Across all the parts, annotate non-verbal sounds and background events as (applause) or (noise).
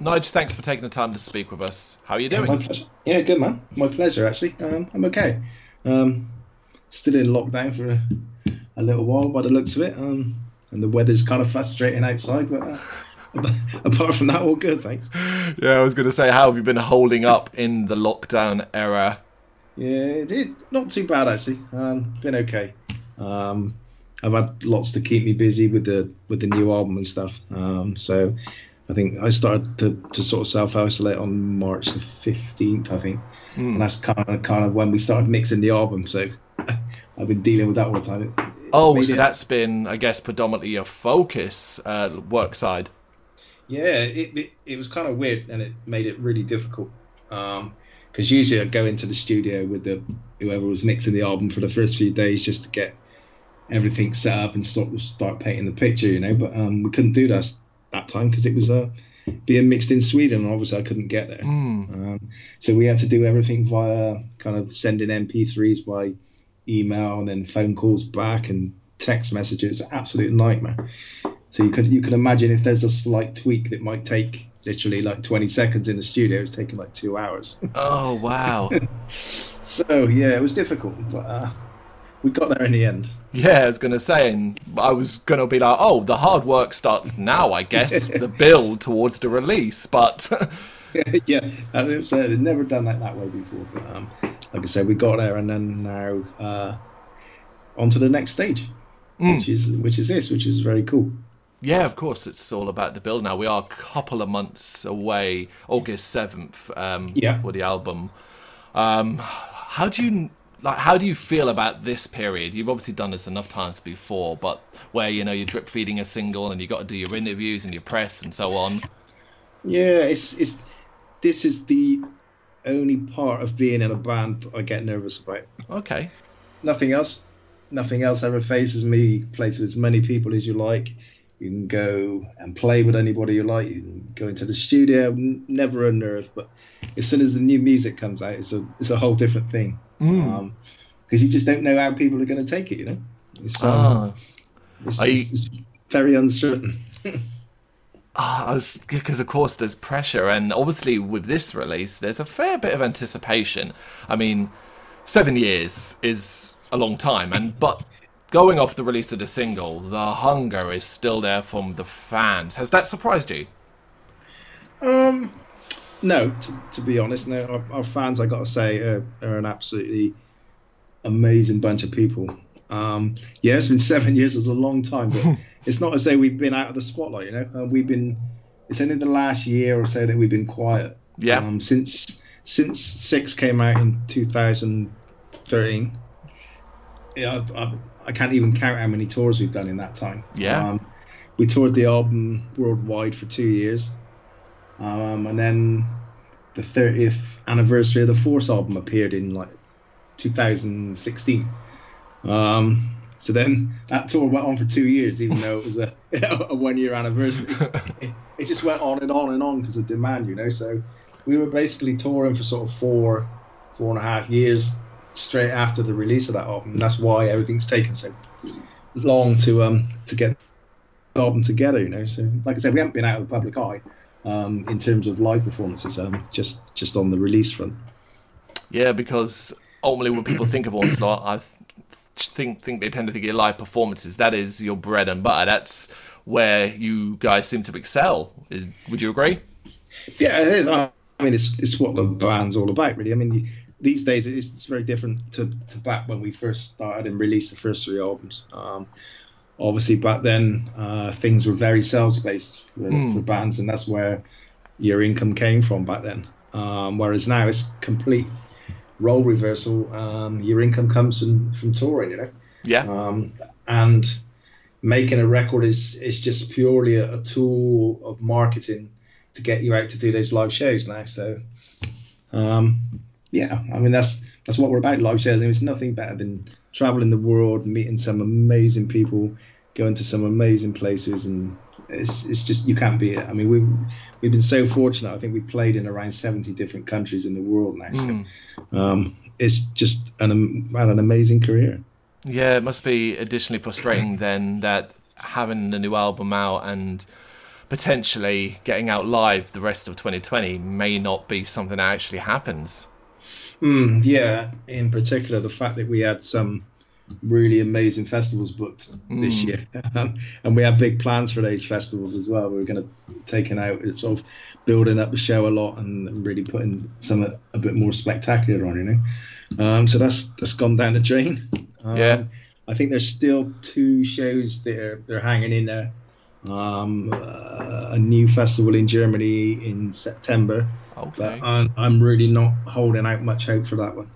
Nige, thanks for taking the time to speak with us. How are you doing? Yeah. Yeah, good man. My pleasure, actually. Um, I'm okay. Um, still in lockdown for a, a, little while by the looks of it. Um, and the weather's kind of frustrating outside, but uh, (laughs) apart from that, all good, thanks. Yeah, I was going to say, how have you been holding up in the lockdown era? Yeah, it, not too bad actually. Um, been okay. Um, I've had lots to keep me busy with the with the new album and stuff. Um, so I think I started to, to sort of self isolate on March the fifteenth, I think, mm. and that's kind of kind of when we started mixing the album. So (laughs) I've been dealing with that all the time. It, oh, so it, that's been, I guess, predominantly your focus uh, work side. Yeah, it, it, was kind of weird, and it made it really difficult. Because um, usually I'd go into the studio with the whoever was mixing the album for the first few days just to get everything set up and start start painting the picture, you know. But um, we couldn't do that that time because it was uh, being mixed in Sweden, and obviously I couldn't get there. Mm. Um, so we had to do everything via kind of sending MP3s by email and then phone calls back and text messages. Absolute nightmare. So you could you can imagine if there's a slight tweak that might take literally like 20 seconds in the studio, it's taking like two hours. Oh wow! (laughs) so yeah, it was difficult, but uh, we got there in the end. Yeah, I was gonna say, and I was gonna be like, oh, the hard work starts now, I guess, (laughs) the build towards the release. But (laughs) (laughs) yeah, it's uh, never done that that way before. But um, like I said, we got there, and then now uh, on to the next stage, mm. which is which is this, which is very cool. Yeah, of course, it's all about the build now. We are a couple of months away, August seventh, um, yeah. for the album. Um, how do you like how do you feel about this period? You've obviously done this enough times before but where you know you're drip feeding a single and you got to do your interviews and your press and so on. Yeah it's it's this is the only part of being in a band i get nervous about. Okay. Nothing else nothing else ever phases me. Play to as many people as you like. You can go and play with anybody you like. You can go into the studio never a nerve but as soon as the new music comes out it's a it's a whole different thing because mm. um, you just don't know how people are going to take it. You know, it's, um, ah. it's, it's, it's very uncertain. (laughs) Ah, because of course there's pressure, and obviously with this release, there's a fair bit of anticipation. I mean, seven years is a long time, and but going off the release of the single, the hunger is still there from the fans. Has that surprised you? Um, no, to, to, be honest, no. Our, our, fans, I got to say, are, are, an absolutely amazing bunch of people. Um, yeah, it's been seven (laughs) years; it's a long time, but (laughs) it's not as though we've been out of the spotlight. You know, uh, we've been. It's only the last year or so that we've been quiet. Yeah. Um, since since Six came out in 2013, yeah, I, I, I, can't even count how many tours we've done in that time. Yeah. Um, we toured the album worldwide for two years. Um, and then the 30th anniversary of the Force album appeared in like 2016. Um, so then that tour went on for two years, even though it was a, (laughs) a one year anniversary. (laughs) It, it, just went on and on and on because of demand, you know. So we were basically touring for sort of four, four and a half years straight after the release of that album. And that's why everything's taken so long to um to get the album together, you know. So like I said, we haven't been out of the public eye um, in terms of live performances, um, just just on the release front. Yeah, because ultimately, when people think of Onslaught, I think think they tend to think of live performances. That is your bread and butter. That's where you guys seem to excel. Would you agree? Yeah, it is. I mean, it's it's what the band's all about, really. I mean, these days it's, it's very different to, to back when we first started and released the first three albums. Um, obviously back then uh, things were very sales based for, mm. for, bands and that's where your income came from back then. Um, whereas now it's complete role reversal. Um, your income comes from, from touring you know? Yeah. Um, and making a record is is just purely a, a, tool of marketing to get you out to do those live shows now. So um, yeah i mean that's that's what we're about. Live shows I mean, it's nothing better than traveling the world, meeting some amazing people, going to some amazing places, and it's it's just you can't beat it. I mean, we've we've been so fortunate. I think we've played in around seventy different countries in the world now. Mm. So, um, it's just an had an amazing career. Yeah, it must be additionally frustrating (coughs) then that having the new album out and potentially getting out live the rest of 2020 may not be something that actually happens. Mm, yeah, in particular, the fact that we had some really amazing festivals booked mm. this year, (laughs) um, and we have big plans for those festivals as well. We're going to take it out it's sort of building up the show a lot and really putting some a bit more spectacular on, you know. Um, so that's that's gone down the drain. Um, yeah, I think there's still two shows that are they're hanging in there. Um, uh, a new festival in Germany in September. Okay. But I'm, I'm really not holding out much hope for that one.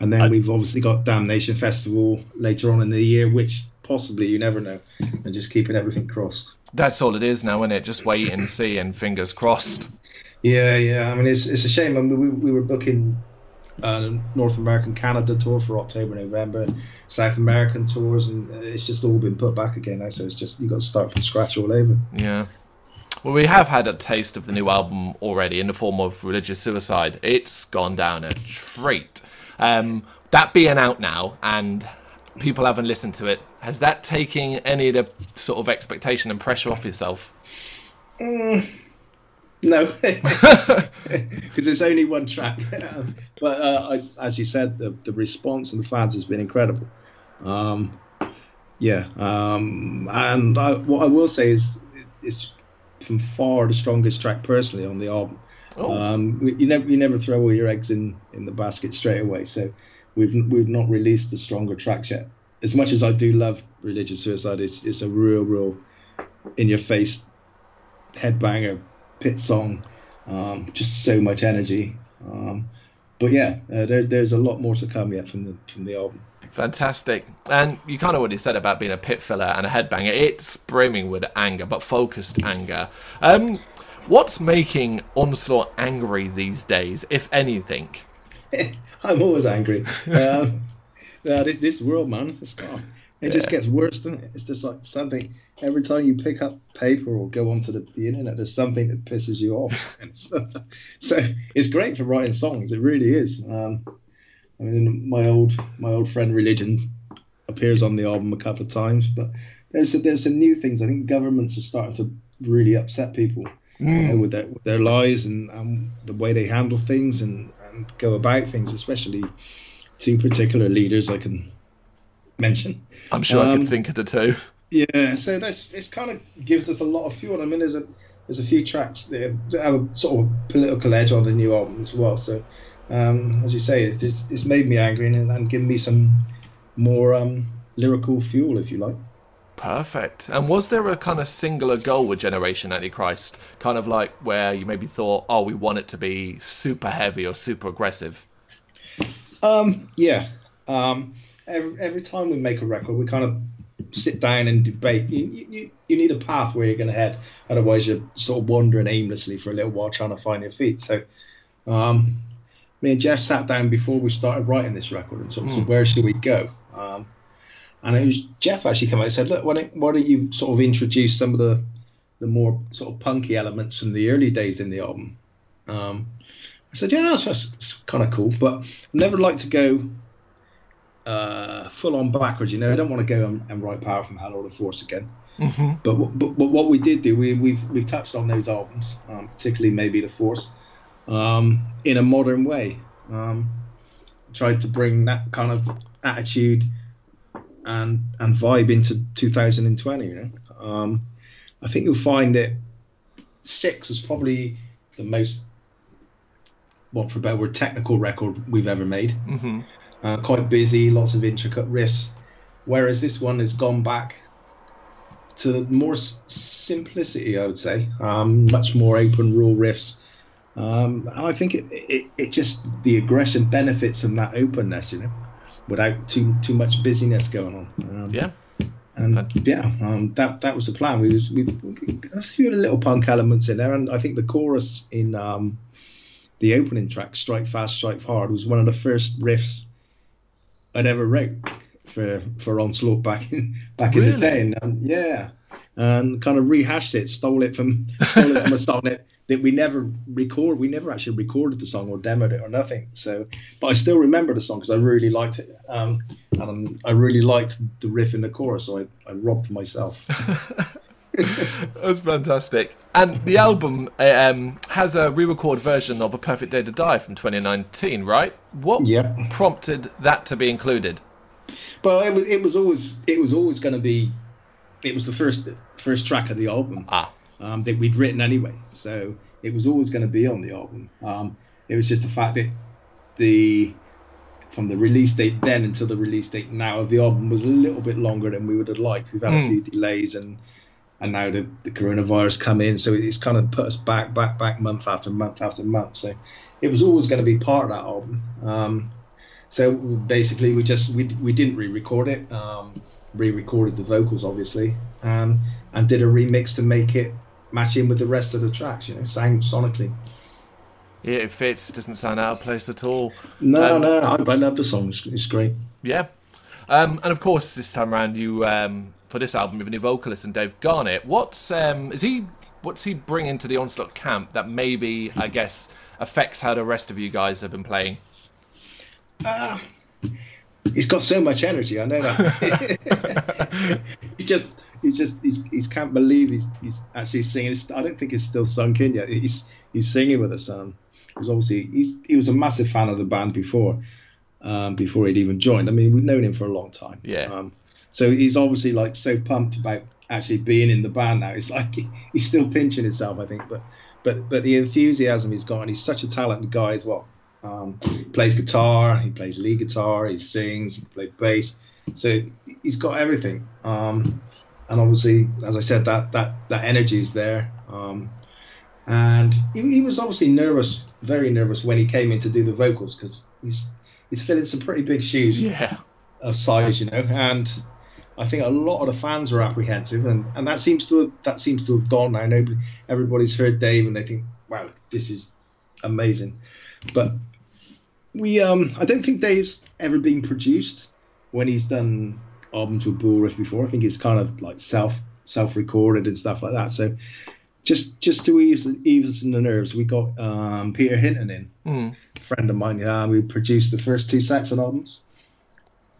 And then I, we've obviously got Damnation Festival later on in the year, which possibly you never know, and just keeping everything crossed. That's all it is now, isn't it? Just wait and see, and fingers crossed. Yeah, yeah. I mean, it's it's a shame. I mean, we, we were booking uh, North American Canada tour for October, November, South American tours, and it's just all been put back again now. So it's just you got to start from scratch all over. Yeah. Well, we have had a taste of the new album already in the form of Religious Suicide. It's gone down a treat. Um, that being out now and people haven't listened to it, has that taken any of the sort of expectation and pressure off yourself? Mm, no, (laughs) (laughs) because it's only one track. (laughs) but uh, as, as, you said, the, the response and the fans has been incredible. Um, yeah, um, and I, what I will say is it's from far the strongest track personally on the album. Oh. Um, you never you never throw all your eggs in, in the basket straight away. So we've we've not released the stronger tracks yet. As much as I do love religious suicide, it's it's a real real in your face headbanger pit song. Um, just so much energy. Um, but yeah, uh, there, there's a lot more to come yet from the from the album. Fantastic. And you kind of already said about being a pit filler and a headbanger. It's brimming with anger, but focused anger. Um, what's making Onslaught angry these days, if anything? (laughs) I'm always angry. um, (laughs) uh, this, this, world, man, it's gone. It yeah. just gets worse, doesn't it? It's just like something. Every time you pick up paper or go onto the, the internet, there's something that pisses you off. so, (laughs) so, it's great for writing songs. It really is. Um, I mean, my old my old friend Religion appears on the album a couple of times, but there's there's some new things. I think governments are starting to really upset people mm. you know, with their with their lies and, and the way they handle things and, and go about things, especially two particular leaders I can mention. I'm sure um, I can um, think of the two. Yeah, so that's this kind of gives us a lot of fuel. I mean, there's a there's a few tracks that have a sort of political edge on the new album as well. So um, as you say, it's, it's, made me angry and, and given me some more um, lyrical fuel, if you like. Perfect. And was there a kind of singular goal with Generation Antichrist? Kind of like where you maybe thought, oh, we want it to be super heavy or super aggressive? Um, yeah. Um, every, every time we make a record, we kind of sit down and debate. You, you, you need a path where you're going to head. Otherwise, you're sort of wandering aimlessly for a little while trying to find your feet. So, um, me and Jeff sat down before we started writing this record and sort of mm. said, where should we go? Um, and it was Jeff actually came out and said, look, why don't, why don't you sort of introduce some of the the more sort of punky elements from the early days in the album? Um, I said, yeah, that's, that's kind of cool, but I never like to go uh, full on backwards. You know, I don't want to go and, and write Power from Hell or The Force again. Mm-hmm. But, but, but what we did do, we, we've we've touched on those albums, um, particularly maybe The Force um, in a modern way. Um, tried to bring that kind of attitude and and vibe into 2020. You know, um, I think you'll find that six was probably the most, what for a better word, technical record we've ever made. Mm-hmm. Uh, quite busy, lots of intricate riffs. Whereas this one has gone back to more simplicity, I would say. Um, much more open rule riffs, um, and I think it, it, it just the aggression benefits from that openness, you know, without too too much busyness going on. Um, yeah. And yeah, um, that that was the plan. We we, we a few little punk elements in there, and I think the chorus in um, the opening track, "Strike Fast, Strike Hard," was one of the first riffs I'd ever wrote for for Onslaught back in back really? in the day. And um, yeah, and kind of rehashed it, stole it from (laughs) stole it from a song that that we never record. We never actually recorded the song or demoed it or nothing. So, but I still remember the song because I really liked it, um, and I really liked the riff in the chorus. So I, I robbed myself. (laughs) That's fantastic. And the album uh, um, has a re-record version of "A Perfect Day to Die" from 2019, right? What prompted that to be included? Well, it was, it was always it was always going to be. It was the first first track of the album ah. um, that we'd written anyway, so it was always going to be on the album. Um, it was just the fact that the from the release date then until the release date now of the album was a little bit longer than we would have liked. We've had mm. a hmm. few delays and and now the, the coronavirus come in, so it's kind of put us back, back, back month after month after month. So it was always going to be part of that album. Um, so basically, we just we, we didn't re-record it, um, re-recorded the vocals obviously, um, and did a remix to make it match in with the rest of the tracks. You know, sang sonically. Yeah, it fits. It doesn't sound out of place at all. No, um, no, I, I, love the song. It's, it's great. Yeah, um, and of course, this time around, you um, for this album, have a new vocalist and Dave Garnett. What's um, is he? What's he bringing to the Onslaught camp that maybe, I guess, affects how the rest of you guys have been playing? Uh, he's got so much energy. I know that. (laughs) he just, he just, he's, he can't believe he's, he's actually singing. I don't think he's still sunk in yet. He's, he's singing with us. Um, was obviously he's he was a massive fan of the band before um, before he'd even joined. I mean, we've known him for a long time. Yeah. Um, so he's obviously like so pumped about actually being in the band now. It's like he, (laughs) he's still pinching himself, I think. But but but the enthusiasm he's got, and he's such a talented guy as well. Um, he plays guitar, he plays lead guitar, he sings, he plays bass. So he's got everything. Um, and obviously, as I said, that that that energy is there. Um, and he, he, was obviously nervous, very nervous when he came in to do the vocals because he's he's filling some pretty big shoes yeah. of size, you know. And I think a lot of the fans were apprehensive, and, and that seems to have, that seems to have gone now. Nobody, everybody's heard Dave, and they think, wow, this is amazing. But we, um, I don't think Dave's ever been produced when he's done albums with Bullriff before. I think it's kind of like self self recorded and stuff like that. So just just to ease ease the nerves, we got um, Peter Hinton in, mm. a friend of mine. Yeah, we produced the first two Saxon albums.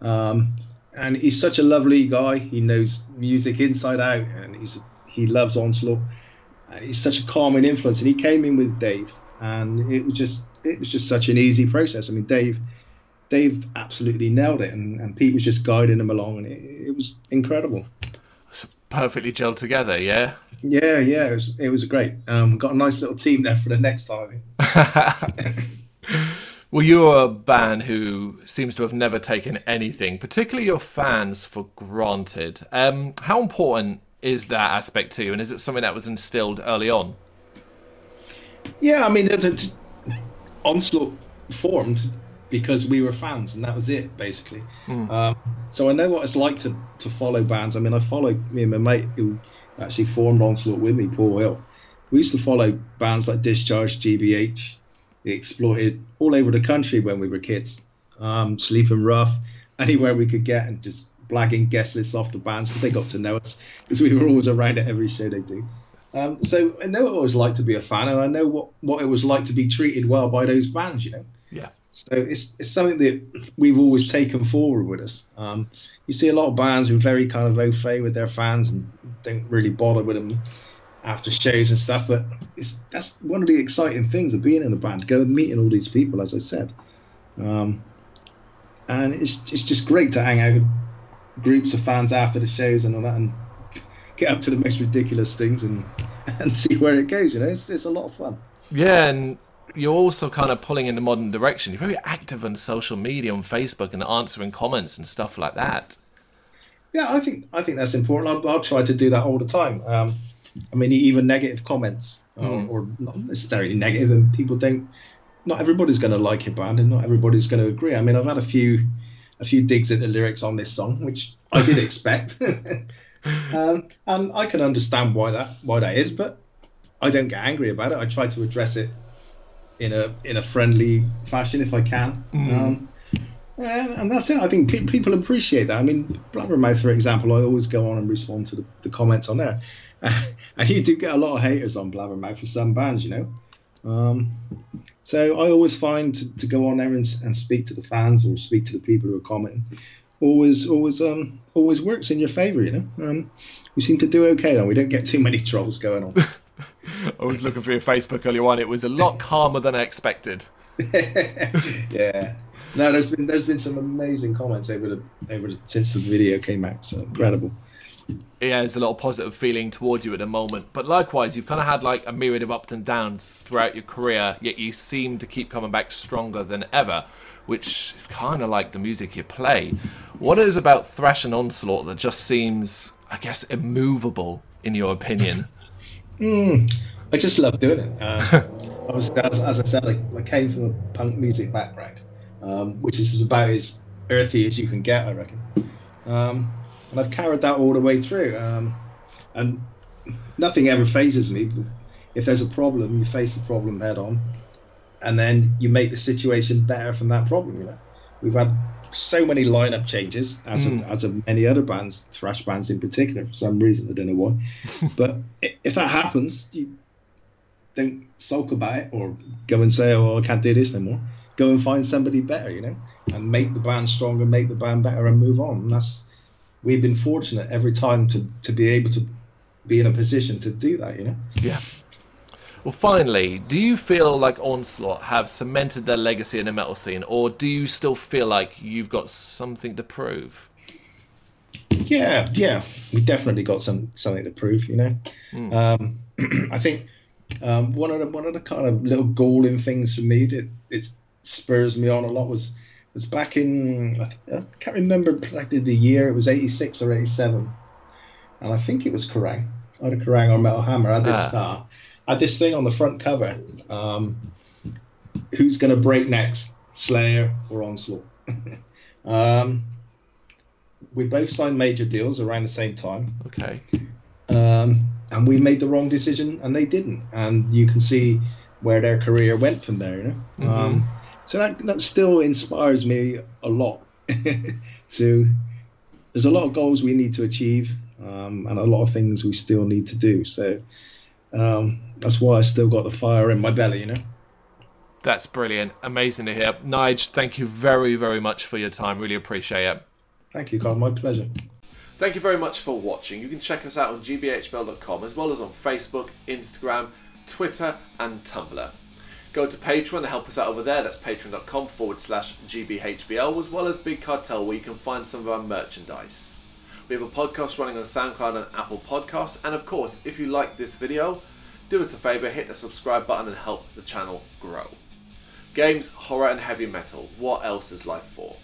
Um, and he's such a lovely guy. He knows music inside out, and he's he loves Onslaught. And he's such a calming influence. And he came in with Dave, and it was just it was just such an easy process. I mean, Dave Dave absolutely nailed it, and, and Pete was just guiding him along, and it, it was incredible. It's perfectly gelled together, yeah. Yeah, yeah, it was it was great. Um, got a nice little team there for the next time. (laughs) well, you're a band who seems to have never taken anything, particularly your fans, for granted. Um, how important is that aspect to you, and is it something that was instilled early on? Yeah, I mean, the, the onslaught formed because we were fans, and that was it, basically. Mm. Um, so I know what it's like to, to follow bands. I mean, I followed me and my mate who actually formed Onslaught with me, Paul Hill. We used to follow bands like Discharge, GBH, Exploited, all over the country when we were kids. Um, Sleeping Rough, anywhere we could get, and just blagging guest lists off the bands because they got to know us because we were always around at every show they do. Um, so I know what it was like to be a fan, and I know what, what it was like to be treated well by those bands, you know. Yeah. So it's, it's something that we've always taken forward with us. Um, you see a lot of bands who are very kind of au fait with their fans and don't really bother with them after shows and stuff. But it's that's one of the exciting things of being in a band, going meeting all these people, as I said. Um, and it's it's just great to hang out with groups of fans after the shows and all that, and get up to the most ridiculous things and (laughs) and see where it goes. You know, it's it's a lot of fun. Yeah, and you're also kind of pulling in the modern direction. You're very active on social media, on Facebook, and answering comments and stuff like that. Yeah, I think I think that's important. I'll, I'll try to do that all the time. Um, I mean, even negative comments, mm. or, or, not necessarily negative, and people don't. Not everybody's going to like your band, and not everybody's going to agree. I mean, I've had a few, a few digs at the lyrics on this song, which I did (laughs) expect, (laughs) um, and I can understand why that why that is, but I don't get angry about it. I try to address it in a in a friendly fashion if I can. Mm. Um, and, and, that's it. I think people appreciate that. I mean, Blabbermouth, for example, I always go on and respond to the, the comments on there, (laughs) and you do get a lot of haters on Blabbermouth for some bands, you know. Um, so I always find to, to, go on there and, and, speak to the fans or speak to the people who are commenting. always always um always works in your favour. You know, um, we seem to do okay and we don't get too many trolls going on. (laughs) I was looking for your Facebook earlier on. It was a lot calmer than I expected. (laughs) yeah. No, there's been there's been some amazing comments over the over the, since the video came out. So incredible. Yeah, there's a lot of positive feeling towards you at the moment. But likewise, you've kind of had like a myriad of ups and downs throughout your career, yet you seem to keep coming back stronger than ever, which is kind of like the music you play. What is about Thrash and Onslaught that just seems, I guess, immovable in your opinion? Mm, I just love doing it. Uh, (laughs) I was, as, as, I said, I, I, came from a punk music background, um, which is about as earthy as you can get, I reckon. Um, and I've carried that all the way through. Um, and nothing ever phases me. If there's a problem, you face the problem head on, and then you make the situation better from that problem. You know, we've had so many lineup changes, as mm. of, as of many other bands, thrash bands in particular, for some reason I don't know why. (laughs) but if that happens, you don't sulk about it or go and say, "Oh, I can't do this anymore." Go and find somebody better, you know, and make the band stronger, make the band better, and move on. And that's we've been fortunate every time to to be able to be in a position to do that. You know. Yeah. Well, finally, do you feel like Onslaught have cemented their legacy in the metal scene, or do you still feel like you've got something to prove? Yeah, yeah, we definitely got some something to prove. You know, mm. um, (clears throat) I think um, one of the one of the kind of little galling things for me that it spurs me on a lot was was back in I, I can't remember exactly the year. It was eighty six or eighty seven, and I think it was Kerrang, either Kerrang or Metal Hammer. I Had this ah. uh, had this thing on the front cover. Um, who's going to break next, Slayer or Onslaught? (laughs) um, we both signed major deals around the same time. Okay. Um, and we made the wrong decision, and they didn't. And you can see where their career went from there. You know? Mm-hmm. So that that still inspires me a lot. (laughs) to there's a lot of goals we need to achieve, um, and a lot of things we still need to do. So um, that's why I still got the fire in my belly. You know. That's brilliant. Amazing to hear. Nige, thank you very, very much for your time. Really appreciate it. Thank you, Carl. My pleasure. Thank you very much for watching. You can check us out on gbhbl.com as well as on Facebook, Instagram, Twitter, and Tumblr. Go to Patreon to help us out over there. That's patreon.com forward slash gbhbl, as well as Big Cartel, where you can find some of our merchandise. We have a podcast running on SoundCloud and Apple Podcasts. And of course, if you like this video, do us a favour, hit the subscribe button and help the channel grow. Games, horror, and heavy metal. What else is life for?